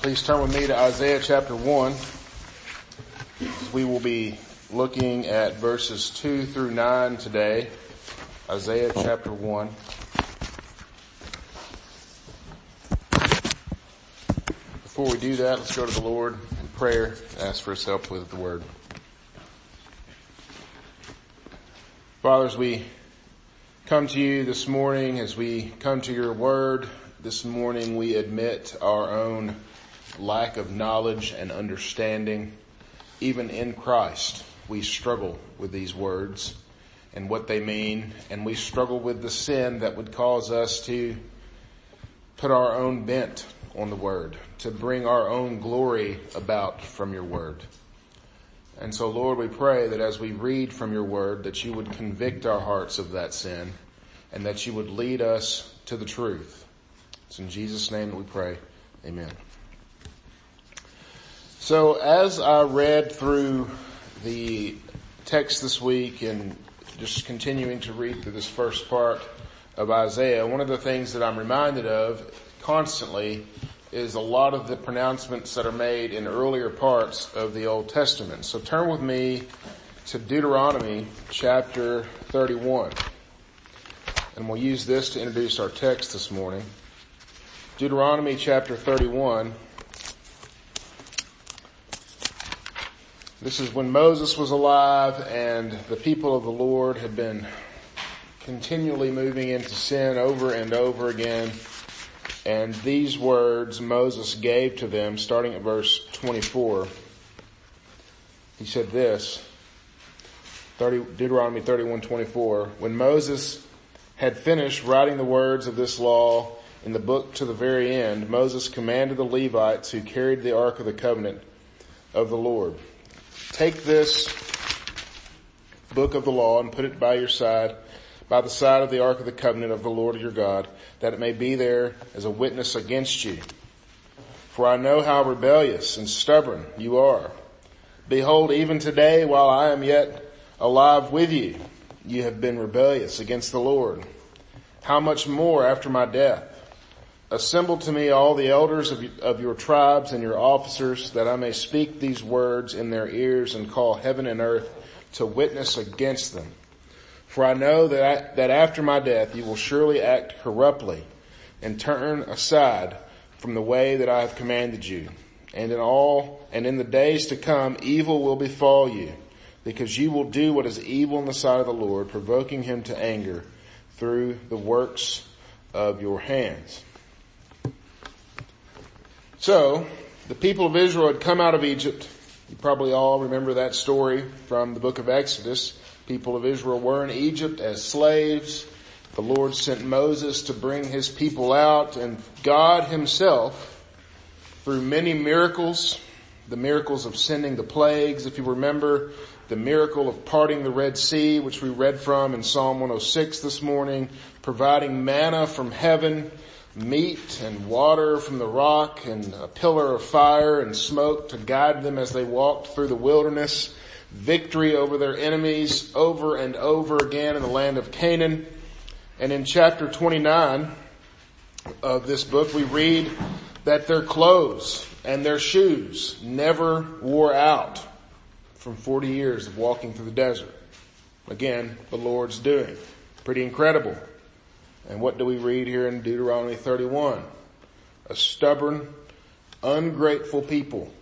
Please turn with me to Isaiah chapter 1. We will be looking at verses 2 through 9 today. Isaiah chapter 1. Before we do that, let's go to the Lord in prayer and ask for his help with the word. Fathers, we come to you this morning, as we come to your word this morning, we admit our own lack of knowledge and understanding. Even in Christ, we struggle with these words and what they mean, and we struggle with the sin that would cause us to put our own bent on the word, to bring our own glory about from your word. And so Lord, we pray that as we read from your word, that you would convict our hearts of that sin and that you would lead us to the truth. It's in Jesus' name that we pray. Amen. So as I read through the text this week and just continuing to read through this first part of Isaiah, one of the things that I'm reminded of constantly is a lot of the pronouncements that are made in earlier parts of the Old Testament. So turn with me to Deuteronomy chapter 31. And we'll use this to introduce our text this morning. Deuteronomy chapter 31 This is when Moses was alive and the people of the Lord had been continually moving into sin over and over again. And these words Moses gave to them starting at verse 24. He said this, 30, Deuteronomy 31, 24. When Moses had finished writing the words of this law in the book to the very end, Moses commanded the Levites who carried the Ark of the Covenant of the Lord Take this book of the law and put it by your side, by the side of the ark of the covenant of the Lord your God, that it may be there as a witness against you. For I know how rebellious and stubborn you are. Behold, even today while I am yet alive with you, you have been rebellious against the Lord. How much more after my death? Assemble to me all the elders of, of your tribes and your officers that I may speak these words in their ears and call heaven and earth to witness against them. For I know that, I, that after my death you will surely act corruptly and turn aside from the way that I have commanded you. And in all, and in the days to come, evil will befall you because you will do what is evil in the sight of the Lord, provoking him to anger through the works of your hands. So, the people of Israel had come out of Egypt. You probably all remember that story from the book of Exodus. People of Israel were in Egypt as slaves. The Lord sent Moses to bring his people out and God himself, through many miracles, the miracles of sending the plagues, if you remember, the miracle of parting the Red Sea, which we read from in Psalm 106 this morning, providing manna from heaven, meat and water from the rock and a pillar of fire and smoke to guide them as they walked through the wilderness, victory over their enemies over and over again in the land of Canaan. And in chapter 29 of this book, we read that their clothes and their shoes never wore out from 40 years of walking through the desert. Again, the Lord's doing. Pretty incredible. And what do we read here in Deuteronomy 31? A stubborn, ungrateful people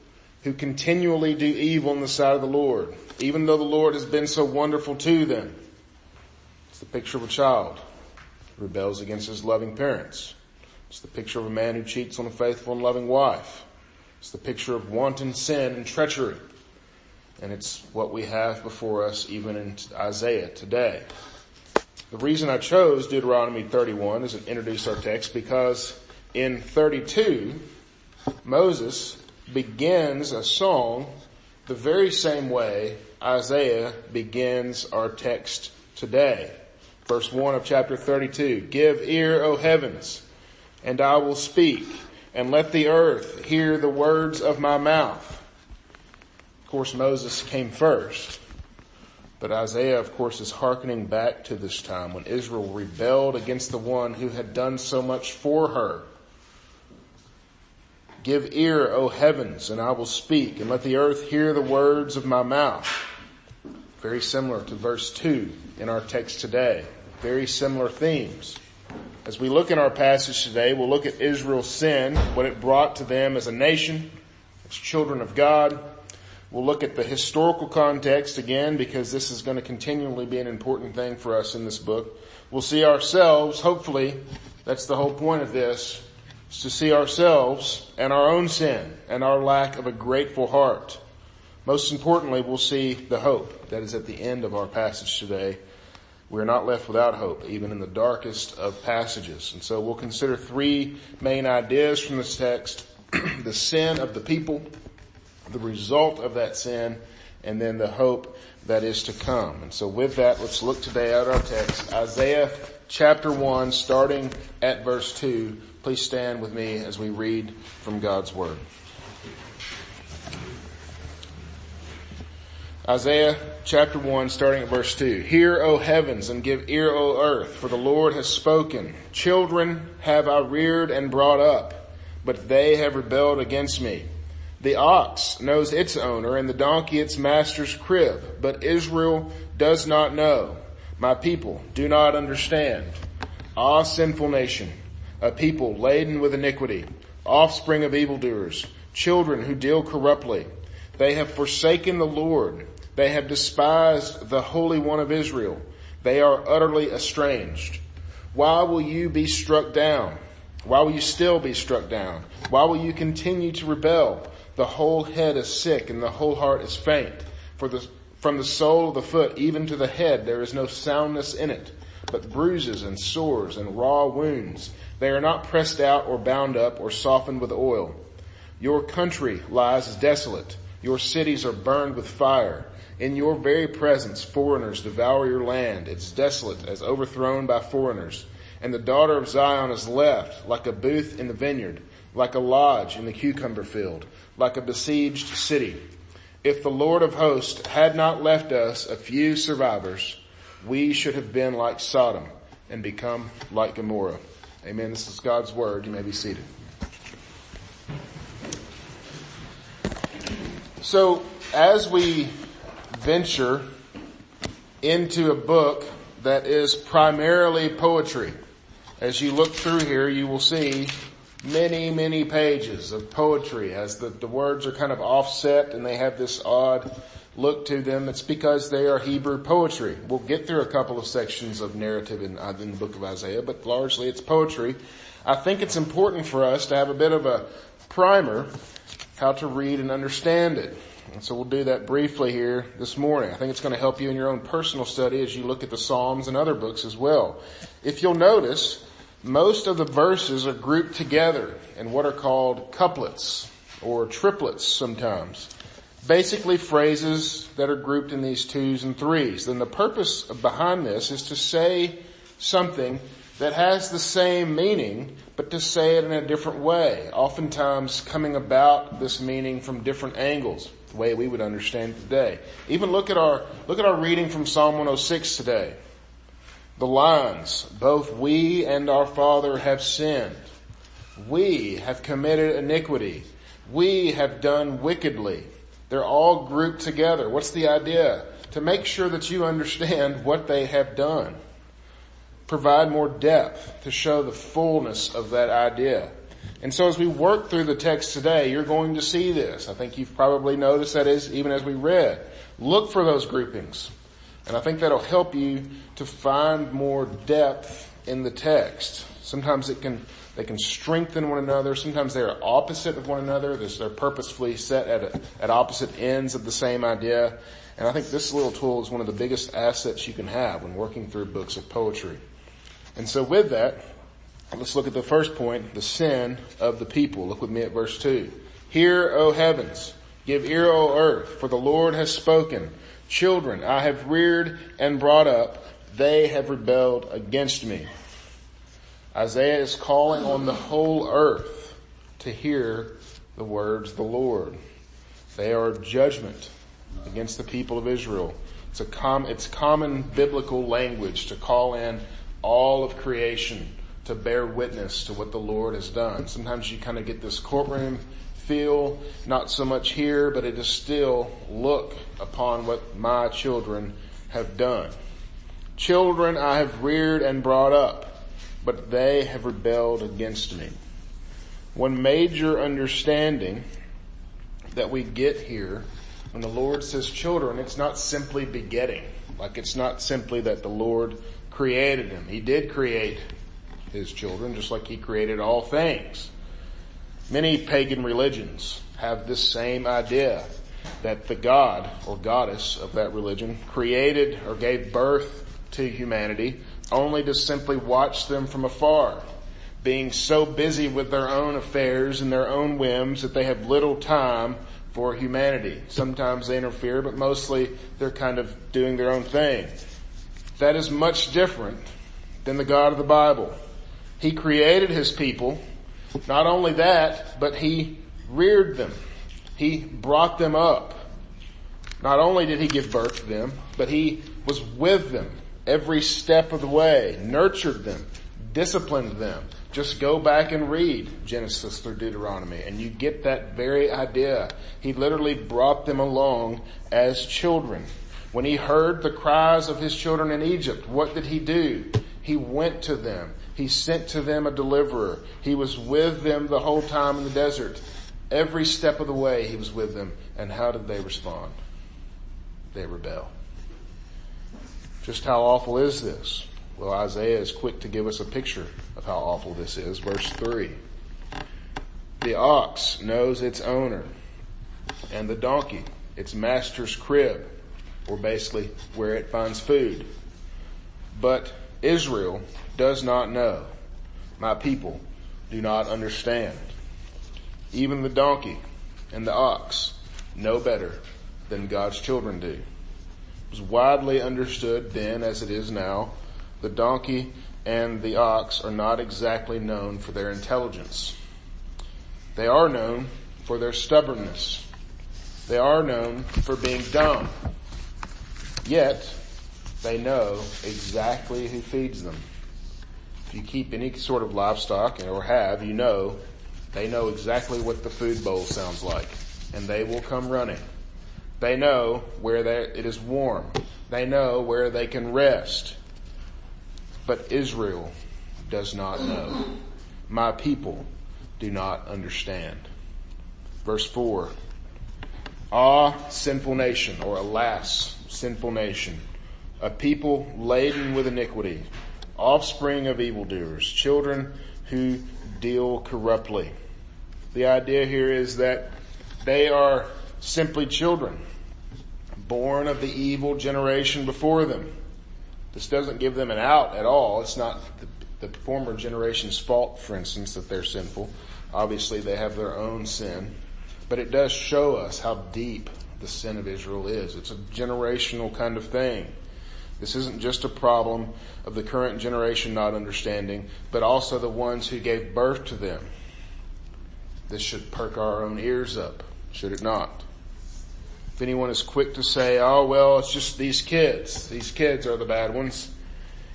who continually do evil in the sight of the Lord, even though the Lord has been so wonderful to them. It's the picture of a child who rebels against his loving parents. It's the picture of a man who cheats on a faithful and loving wife. It's the picture of wanton sin and treachery. And it's what we have before us even in Isaiah today. The reason I chose Deuteronomy 31 as an introduced our text because in 32, Moses begins a song the very same way Isaiah begins our text today. Verse 1 of chapter 32, Give ear, O heavens, and I will speak, and let the earth hear the words of my mouth. Of course, Moses came first. But Isaiah, of course, is hearkening back to this time when Israel rebelled against the one who had done so much for her, Give ear, O heavens, and I will speak, and let the earth hear the words of my mouth. Very similar to verse 2 in our text today. Very similar themes. As we look in our passage today, we'll look at Israel's sin, what it brought to them as a nation, as children of God. We'll look at the historical context again because this is going to continually be an important thing for us in this book. We'll see ourselves, hopefully, that's the whole point of this, is to see ourselves and our own sin and our lack of a grateful heart. Most importantly, we'll see the hope that is at the end of our passage today. We're not left without hope, even in the darkest of passages. And so we'll consider three main ideas from this text. the sin of the people, the result of that sin, and then the hope that is to come. And so with that, let's look today at our text, Isaiah chapter 1, starting at verse 2. Please stand with me as we read from God's Word. Isaiah chapter 1 starting at verse 2. Hear, O heavens, and give ear, O earth, for the Lord has spoken. Children have I reared and brought up, but they have rebelled against me. The ox knows its owner and the donkey its master's crib, but Israel does not know. My people do not understand. Ah, sinful nation, a people laden with iniquity, offspring of evildoers, children who deal corruptly. They have forsaken the Lord they have despised the Holy One of Israel. They are utterly estranged. Why will you be struck down? Why will you still be struck down? Why will you continue to rebel? The whole head is sick and the whole heart is faint. For the, from the sole of the foot even to the head there is no soundness in it, but bruises and sores and raw wounds. They are not pressed out or bound up or softened with oil. Your country lies desolate. Your cities are burned with fire. In your very presence, foreigners devour your land. It's desolate as overthrown by foreigners. And the daughter of Zion is left like a booth in the vineyard, like a lodge in the cucumber field, like a besieged city. If the Lord of hosts had not left us a few survivors, we should have been like Sodom and become like Gomorrah. Amen. This is God's word. You may be seated. So as we venture into a book that is primarily poetry. As you look through here, you will see many, many pages of poetry as the, the words are kind of offset and they have this odd look to them. It's because they are Hebrew poetry. We'll get through a couple of sections of narrative in, uh, in the book of Isaiah, but largely it's poetry. I think it's important for us to have a bit of a primer how to read and understand it. And so we'll do that briefly here this morning. I think it's going to help you in your own personal study as you look at the Psalms and other books as well. If you'll notice, most of the verses are grouped together in what are called couplets or triplets sometimes. Basically phrases that are grouped in these twos and threes. Then the purpose behind this is to say something that has the same meaning, but to say it in a different way, oftentimes coming about this meaning from different angles the way we would understand it today. Even look at our, look at our reading from Psalm 106 today. The lines, both we and our Father have sinned. We have committed iniquity. We have done wickedly. They're all grouped together. What's the idea? To make sure that you understand what they have done. Provide more depth to show the fullness of that idea. And so as we work through the text today, you're going to see this. I think you've probably noticed that is even as we read. Look for those groupings. And I think that'll help you to find more depth in the text. Sometimes it can, they can strengthen one another. Sometimes they are opposite of one another. They're purposefully set at, a, at opposite ends of the same idea. And I think this little tool is one of the biggest assets you can have when working through books of poetry. And so with that, Let's look at the first point, the sin of the people. Look with me at verse 2. Hear, O heavens, give ear, O earth, for the Lord has spoken. Children I have reared and brought up, they have rebelled against me. Isaiah is calling on the whole earth to hear the words of the Lord. They are judgment against the people of Israel. It's a com- it's common biblical language to call in all of creation to bear witness to what the Lord has done. Sometimes you kind of get this courtroom feel, not so much here, but it is still look upon what my children have done. Children I have reared and brought up, but they have rebelled against me. One major understanding that we get here when the Lord says children, it's not simply begetting. Like it's not simply that the Lord created them. He did create his children just like he created all things. Many pagan religions have this same idea that the God or goddess of that religion created or gave birth to humanity only to simply watch them from afar, being so busy with their own affairs and their own whims that they have little time for humanity. Sometimes they interfere, but mostly they're kind of doing their own thing. That is much different than the God of the Bible. He created His people. Not only that, but He reared them. He brought them up. Not only did He give birth to them, but He was with them every step of the way, nurtured them, disciplined them, just go back and read Genesis through Deuteronomy and you get that very idea. He literally brought them along as children. When he heard the cries of his children in Egypt, what did he do? He went to them. He sent to them a deliverer. He was with them the whole time in the desert. Every step of the way he was with them. And how did they respond? They rebel. Just how awful is this? Well, Isaiah is quick to give us a picture of how awful this is. Verse 3. The ox knows its owner, and the donkey its master's crib, or basically where it finds food. But Israel does not know. My people do not understand. Even the donkey and the ox know better than God's children do. It was widely understood then as it is now the donkey and the ox are not exactly known for their intelligence. They are known for their stubbornness. They are known for being dumb. Yet, they know exactly who feeds them. If you keep any sort of livestock or have, you know, they know exactly what the food bowl sounds like. And they will come running. They know where it is warm. They know where they can rest. But Israel does not know. My people do not understand. Verse 4. Ah, sinful nation, or alas, sinful nation, a people laden with iniquity, offspring of evildoers, children who deal corruptly. The idea here is that they are simply children, born of the evil generation before them. This doesn't give them an out at all. It's not the, the former generation's fault, for instance, that they're sinful. Obviously they have their own sin, but it does show us how deep the sin of Israel is. It's a generational kind of thing. This isn't just a problem of the current generation not understanding, but also the ones who gave birth to them. This should perk our own ears up, should it not? If anyone is quick to say, oh well, it's just these kids. These kids are the bad ones.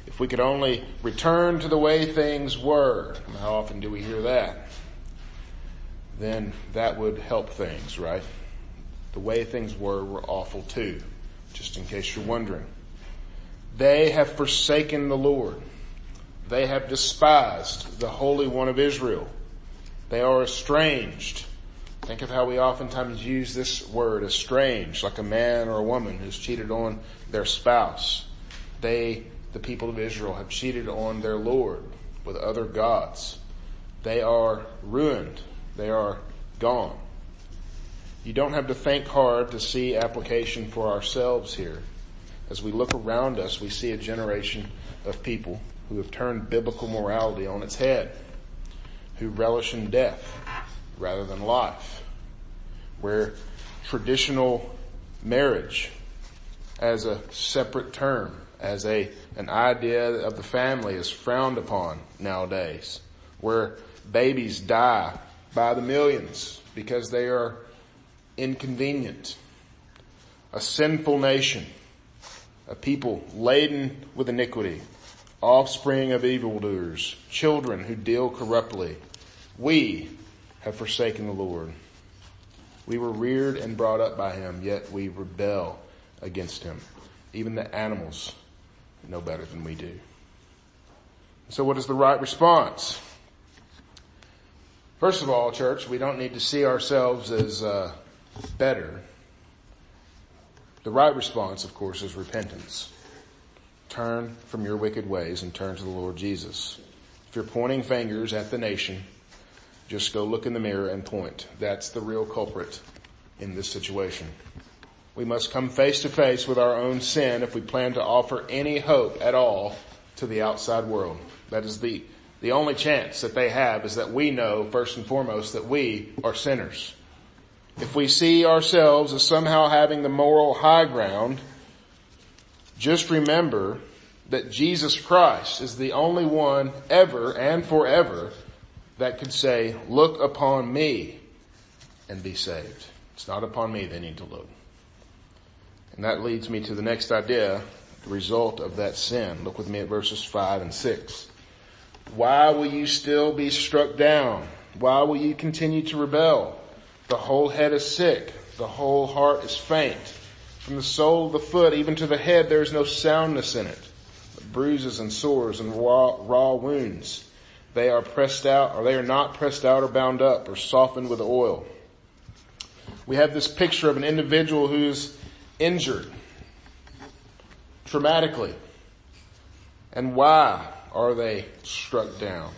If we could only return to the way things were, how often do we hear that? Then that would help things, right? The way things were were awful too, just in case you're wondering. They have forsaken the Lord. They have despised the Holy One of Israel. They are estranged Think of how we oftentimes use this word estranged, like a man or a woman who's cheated on their spouse. They, the people of Israel, have cheated on their Lord with other gods. They are ruined. They are gone. You don't have to think hard to see application for ourselves here. As we look around us, we see a generation of people who have turned biblical morality on its head, who relish in death, rather than life, where traditional marriage as a separate term, as a, an idea of the family is frowned upon nowadays, where babies die by the millions because they are inconvenient. A sinful nation, a people laden with iniquity, offspring of evildoers, children who deal corruptly. We have forsaken the Lord. We were reared and brought up by him, yet we rebel against him. Even the animals know better than we do. So what is the right response? First of all, church, we don't need to see ourselves as uh, better. The right response, of course, is repentance. Turn from your wicked ways and turn to the Lord Jesus. If you're pointing fingers at the nation, just go look in the mirror and point. That's the real culprit in this situation. We must come face to face with our own sin if we plan to offer any hope at all to the outside world. That is the, the only chance that they have is that we know first and foremost that we are sinners. If we see ourselves as somehow having the moral high ground, just remember that Jesus Christ is the only one ever and forever that could say, look upon me and be saved. It's not upon me they need to look. And that leads me to the next idea, the result of that sin. Look with me at verses five and six. Why will you still be struck down? Why will you continue to rebel? The whole head is sick. The whole heart is faint. From the sole of the foot even to the head there is no soundness in it. Bruises and sores and raw, raw wounds. They are pressed out, or they are not pressed out or bound up or softened with oil. We have this picture of an individual who's injured traumatically. And why are they struck down?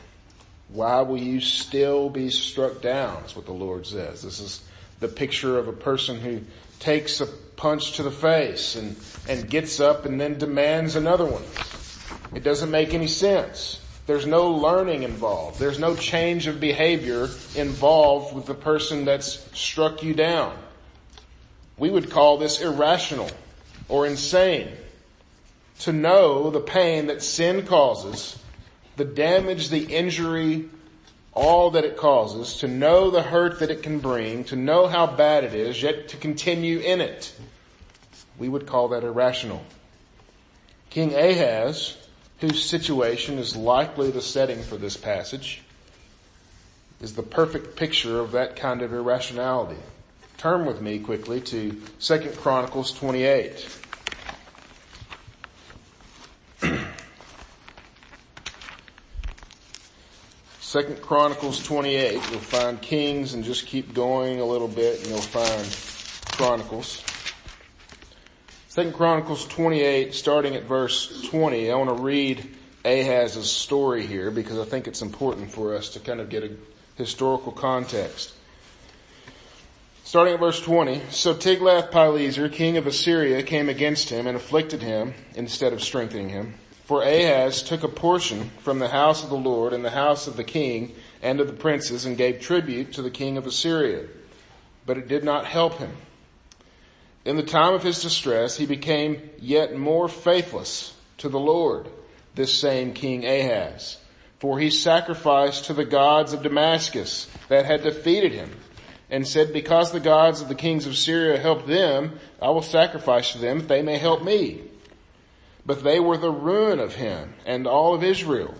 Why will you still be struck down? Is what the Lord says. This is the picture of a person who takes a punch to the face and, and gets up and then demands another one. It doesn't make any sense. There's no learning involved. There's no change of behavior involved with the person that's struck you down. We would call this irrational or insane. To know the pain that sin causes, the damage, the injury, all that it causes, to know the hurt that it can bring, to know how bad it is, yet to continue in it. We would call that irrational. King Ahaz, whose situation is likely the setting for this passage, is the perfect picture of that kind of irrationality. Turn with me quickly to 2 Chronicles 28. Second Chronicles 28, you'll find Kings and just keep going a little bit and you'll find Chronicles. Second Chronicles 28, starting at verse 20, I want to read Ahaz's story here because I think it's important for us to kind of get a historical context. Starting at verse 20, so Tiglath-Pileser, king of Assyria, came against him and afflicted him instead of strengthening him. For Ahaz took a portion from the house of the Lord and the house of the king and of the princes and gave tribute to the king of Assyria. But it did not help him. In the time of his distress, he became yet more faithless to the Lord, this same King Ahaz. For he sacrificed to the gods of Damascus that had defeated him and said, because the gods of the kings of Syria helped them, I will sacrifice to them that they may help me. But they were the ruin of him and all of Israel.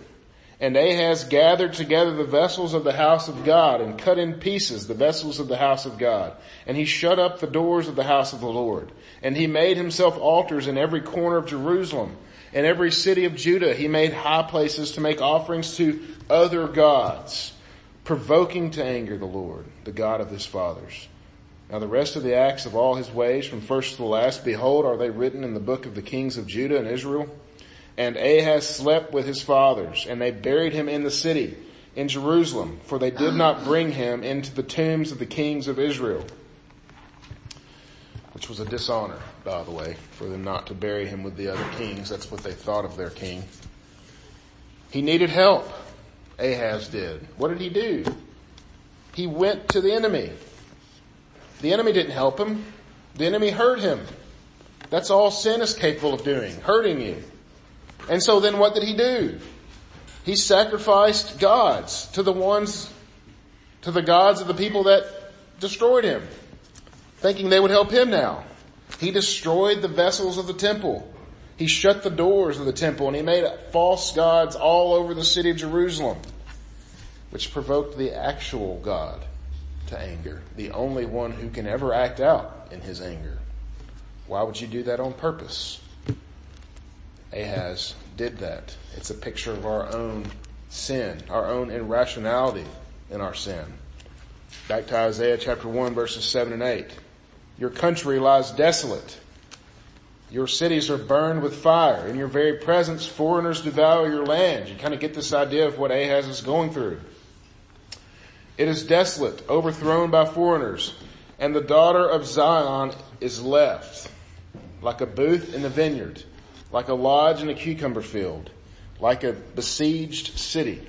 And Ahaz gathered together the vessels of the house of God and cut in pieces the vessels of the house of God. And he shut up the doors of the house of the Lord. And he made himself altars in every corner of Jerusalem. In every city of Judah he made high places to make offerings to other gods, provoking to anger the Lord, the God of his fathers. Now the rest of the acts of all his ways from first to the last, behold, are they written in the book of the kings of Judah and Israel? And Ahaz slept with his fathers, and they buried him in the city, in Jerusalem, for they did not bring him into the tombs of the kings of Israel. Which was a dishonor, by the way, for them not to bury him with the other kings. That's what they thought of their king. He needed help. Ahaz did. What did he do? He went to the enemy. The enemy didn't help him. The enemy hurt him. That's all sin is capable of doing, hurting you. And so then what did he do? He sacrificed gods to the ones, to the gods of the people that destroyed him, thinking they would help him now. He destroyed the vessels of the temple. He shut the doors of the temple and he made false gods all over the city of Jerusalem, which provoked the actual God to anger, the only one who can ever act out in his anger. Why would you do that on purpose? Ahaz did that. It's a picture of our own sin, our own irrationality in our sin. Back to Isaiah chapter 1 verses 7 and 8. Your country lies desolate. Your cities are burned with fire. In your very presence, foreigners devour your land. You kind of get this idea of what Ahaz is going through. It is desolate, overthrown by foreigners, and the daughter of Zion is left like a booth in the vineyard, like a lodge in a cucumber field, like a besieged city.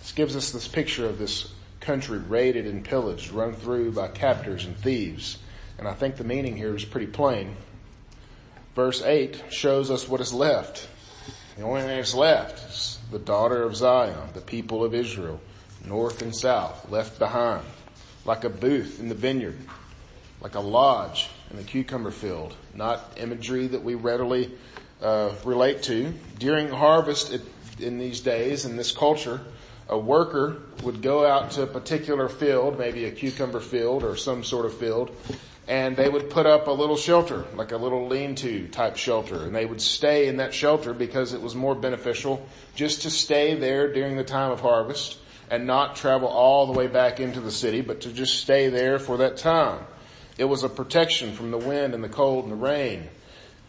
This gives us this picture of this country raided and pillaged, run through by captors and thieves. And I think the meaning here is pretty plain. Verse 8 shows us what is left. The only thing that's left is the daughter of Zion, the people of Israel, north and south, left behind, like a booth in the vineyard, like a lodge in the cucumber field, not imagery that we readily uh, relate to. During harvest in these days, in this culture, a worker would go out to a particular field, maybe a cucumber field or some sort of field, and they would put up a little shelter, like a little lean-to type shelter, and they would stay in that shelter because it was more beneficial just to stay there during the time of harvest and not travel all the way back into the city, but to just stay there for that time. It was a protection from the wind and the cold and the rain.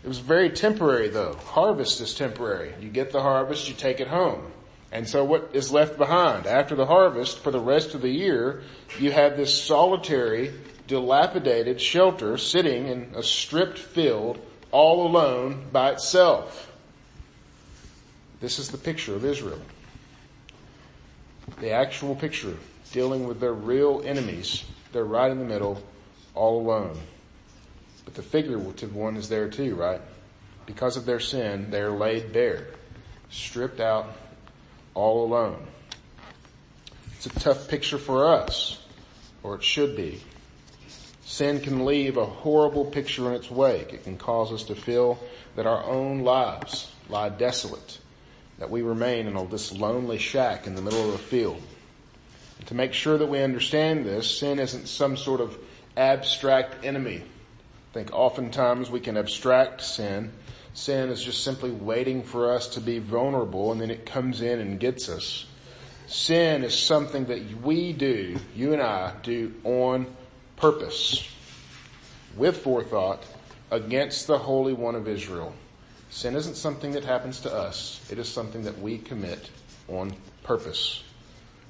It was very temporary though. Harvest is temporary. You get the harvest, you take it home. And so what is left behind after the harvest for the rest of the year, you have this solitary, dilapidated shelter sitting in a stripped field all alone by itself. This is the picture of Israel. The actual picture dealing with their real enemies. They're right in the middle, all alone. But the figurative one is there too, right? Because of their sin, they're laid bare, stripped out, all alone. It's a tough picture for us, or it should be. Sin can leave a horrible picture in its wake. It can cause us to feel that our own lives lie desolate, that we remain in all this lonely shack in the middle of a field. And to make sure that we understand this, sin isn't some sort of abstract enemy. I think oftentimes we can abstract sin Sin is just simply waiting for us to be vulnerable and then it comes in and gets us. Sin is something that we do, you and I do on purpose, with forethought, against the Holy One of Israel. Sin isn't something that happens to us. It is something that we commit on purpose.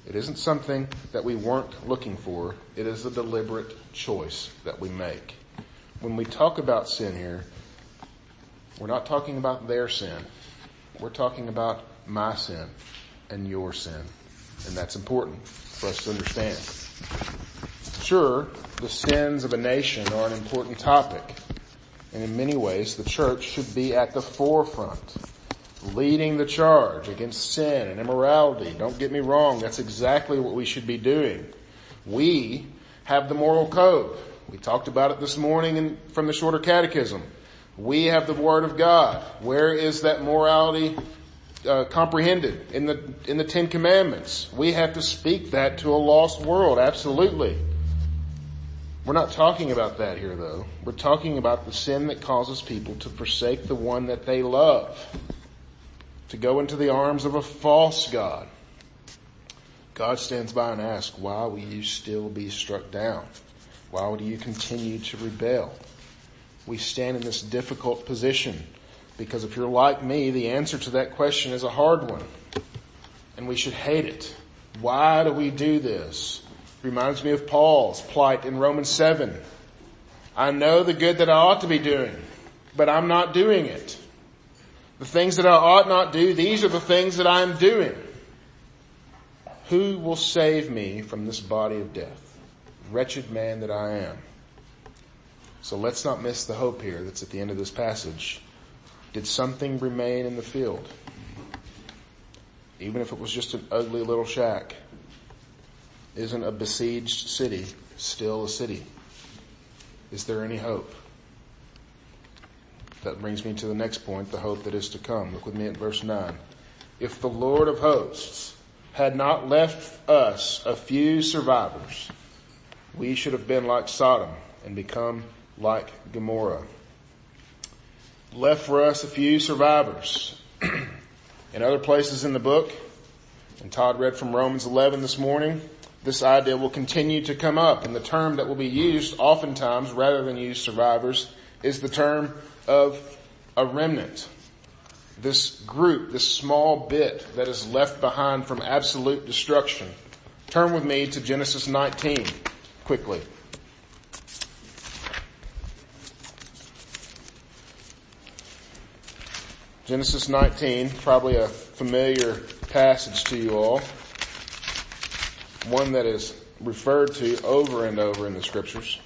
It isn't something that we weren't looking for. It is a deliberate choice that we make. When we talk about sin here, we're not talking about their sin. We're talking about my sin and your sin. And that's important for us to understand. Sure, the sins of a nation are an important topic. And in many ways, the church should be at the forefront, leading the charge against sin and immorality. Don't get me wrong, that's exactly what we should be doing. We have the moral code. We talked about it this morning in, from the shorter catechism. We have the Word of God. Where is that morality uh, comprehended in the in the Ten Commandments? We have to speak that to a lost world. Absolutely. We're not talking about that here though. We're talking about the sin that causes people to forsake the one that they love, to go into the arms of a false God. God stands by and asks, why will you still be struck down? Why would you continue to rebel? we stand in this difficult position. Because if you're like me, the answer to that question is a hard one. And we should hate it. Why do we do this? Reminds me of Paul's plight in Romans 7. I know the good that I ought to be doing, but I'm not doing it. The things that I ought not do, these are the things that I'm doing. Who will save me from this body of death? Wretched man that I am. So let's not miss the hope here that's at the end of this passage. Did something remain in the field? Even if it was just an ugly little shack, isn't a besieged city still a city? Is there any hope? That brings me to the next point, the hope that is to come. Look with me at verse 9. If the Lord of hosts had not left us a few survivors, we should have been like Sodom and become like Gomorrah. Left for us a few survivors. in other places in the book, and Todd read from Romans 11 this morning, this idea will continue to come up and the term that will be used oftentimes rather than use survivors is the term of a remnant. This group, this small bit that is left behind from absolute destruction. Turn with me to Genesis 19 quickly. Genesis 19, probably a familiar passage to you all. One that is referred to over and over in the scriptures.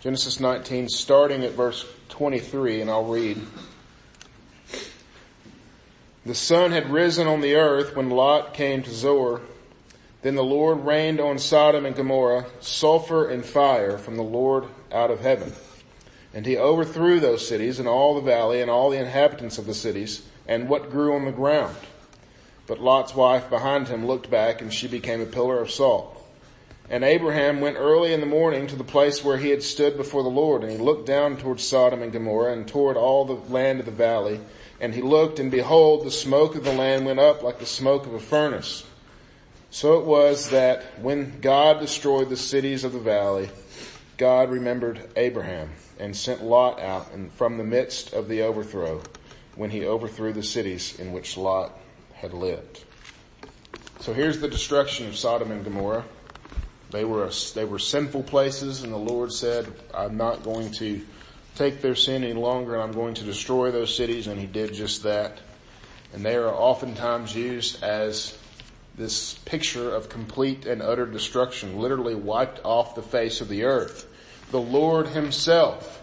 Genesis 19, starting at verse 23, and I'll read. The sun had risen on the earth when Lot came to Zoar. Then the Lord rained on Sodom and Gomorrah sulfur and fire from the Lord out of heaven. And he overthrew those cities and all the valley and all the inhabitants of the cities and what grew on the ground. But Lot's wife behind him looked back and she became a pillar of salt. And Abraham went early in the morning to the place where he had stood before the Lord and he looked down toward Sodom and Gomorrah and toward all the land of the valley. And he looked and behold, the smoke of the land went up like the smoke of a furnace. So it was that when God destroyed the cities of the valley, God remembered Abraham and sent Lot out from the midst of the overthrow when he overthrew the cities in which Lot had lived. So here's the destruction of Sodom and Gomorrah. They were, they were sinful places and the Lord said, I'm not going to take their sin any longer and I'm going to destroy those cities and he did just that. And they are oftentimes used as this picture of complete and utter destruction, literally wiped off the face of the earth. The Lord himself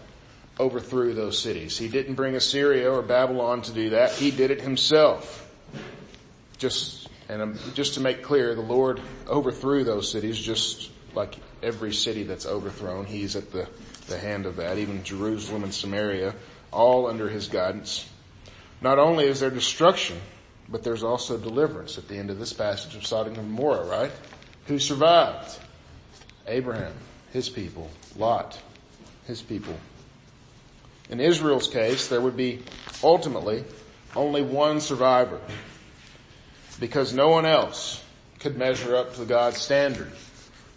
overthrew those cities. He didn't bring Assyria or Babylon to do that. He did it himself. Just, and just to make clear, the Lord overthrew those cities just like every city that's overthrown. He's at the, the hand of that, even Jerusalem and Samaria, all under his guidance. Not only is there destruction, but there's also deliverance at the end of this passage of Sodom and Gomorrah, right? Who survived? Abraham, his people. Lot, his people. In Israel's case, there would be ultimately only one survivor because no one else could measure up to God's standard.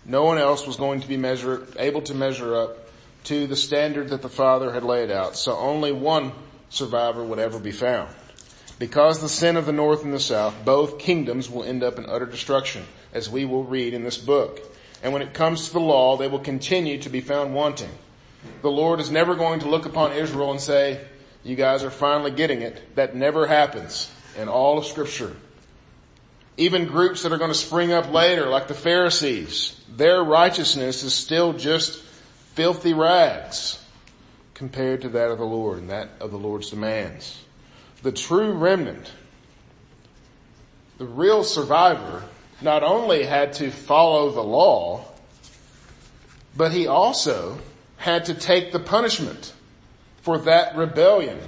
No one else was going to be measure, able to measure up to the standard that the Father had laid out. So only one survivor would ever be found. Because the sin of the north and the south, both kingdoms will end up in utter destruction, as we will read in this book. And when it comes to the law, they will continue to be found wanting. The Lord is never going to look upon Israel and say, you guys are finally getting it. That never happens in all of scripture. Even groups that are going to spring up later, like the Pharisees, their righteousness is still just filthy rags compared to that of the Lord and that of the Lord's demands. The true remnant, the real survivor, not only had to follow the law, but he also had to take the punishment for that rebellion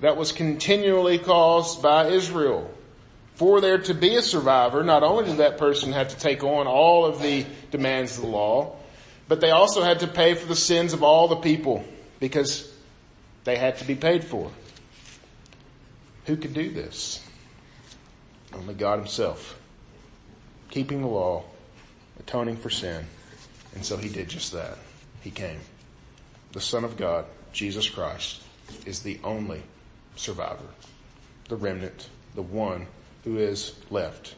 that was continually caused by Israel. For there to be a survivor, not only did that person have to take on all of the demands of the law, but they also had to pay for the sins of all the people because they had to be paid for. Who could do this? Only God himself. Keeping the law, atoning for sin. And so he did just that. He came. The Son of God, Jesus Christ, is the only survivor. The remnant, the one who is left.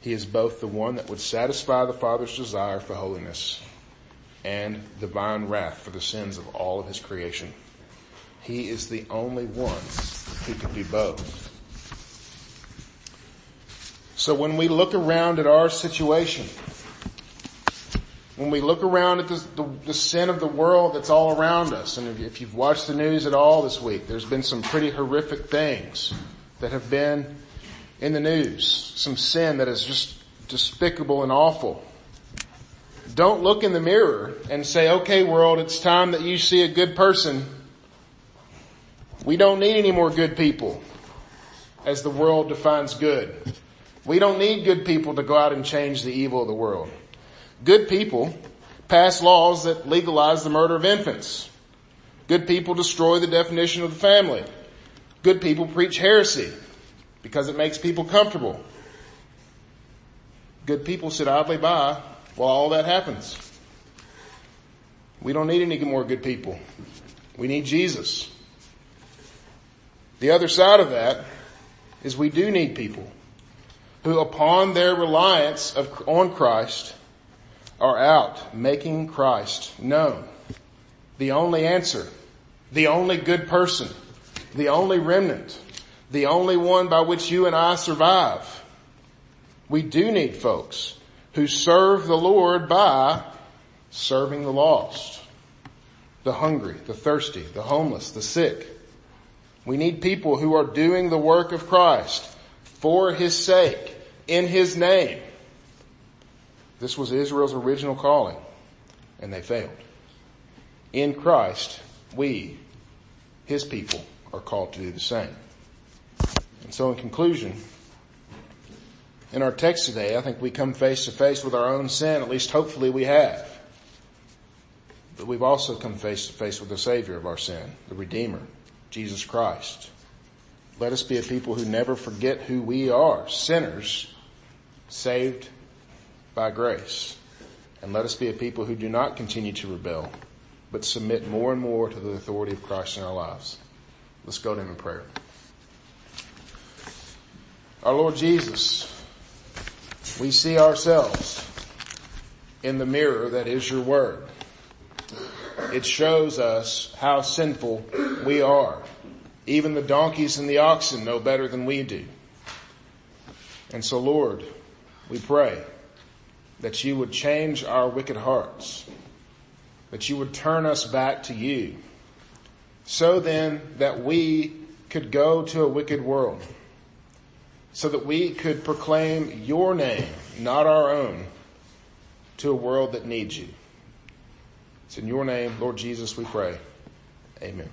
He is both the one that would satisfy the Father's desire for holiness and divine wrath for the sins of all of his creation. He is the only one who can do both. So when we look around at our situation, when we look around at the, the, the, sin of the world that's all around us, and if you've watched the news at all this week, there's been some pretty horrific things that have been in the news. Some sin that is just despicable and awful. Don't look in the mirror and say, okay world, it's time that you see a good person We don't need any more good people as the world defines good. We don't need good people to go out and change the evil of the world. Good people pass laws that legalize the murder of infants. Good people destroy the definition of the family. Good people preach heresy because it makes people comfortable. Good people sit idly by while all that happens. We don't need any more good people. We need Jesus. The other side of that is we do need people who upon their reliance of, on Christ are out making Christ known. The only answer, the only good person, the only remnant, the only one by which you and I survive. We do need folks who serve the Lord by serving the lost, the hungry, the thirsty, the homeless, the sick. We need people who are doing the work of Christ for His sake, in His name. This was Israel's original calling, and they failed. In Christ, we, His people, are called to do the same. And so in conclusion, in our text today, I think we come face to face with our own sin, at least hopefully we have. But we've also come face to face with the Savior of our sin, the Redeemer, Jesus Christ. Let us be a people who never forget who we are, sinners, saved by grace. And let us be a people who do not continue to rebel, but submit more and more to the authority of Christ in our lives. Let's go to Him in prayer. Our Lord Jesus, we see ourselves in the mirror that is your word. It shows us how sinful we are. Even the donkeys and the oxen know better than we do. And so Lord, we pray that you would change our wicked hearts, that you would turn us back to you, so then that we could go to a wicked world so that we could proclaim your name, not our own, to a world that needs you. It's in your name, Lord Jesus, we pray. Amen.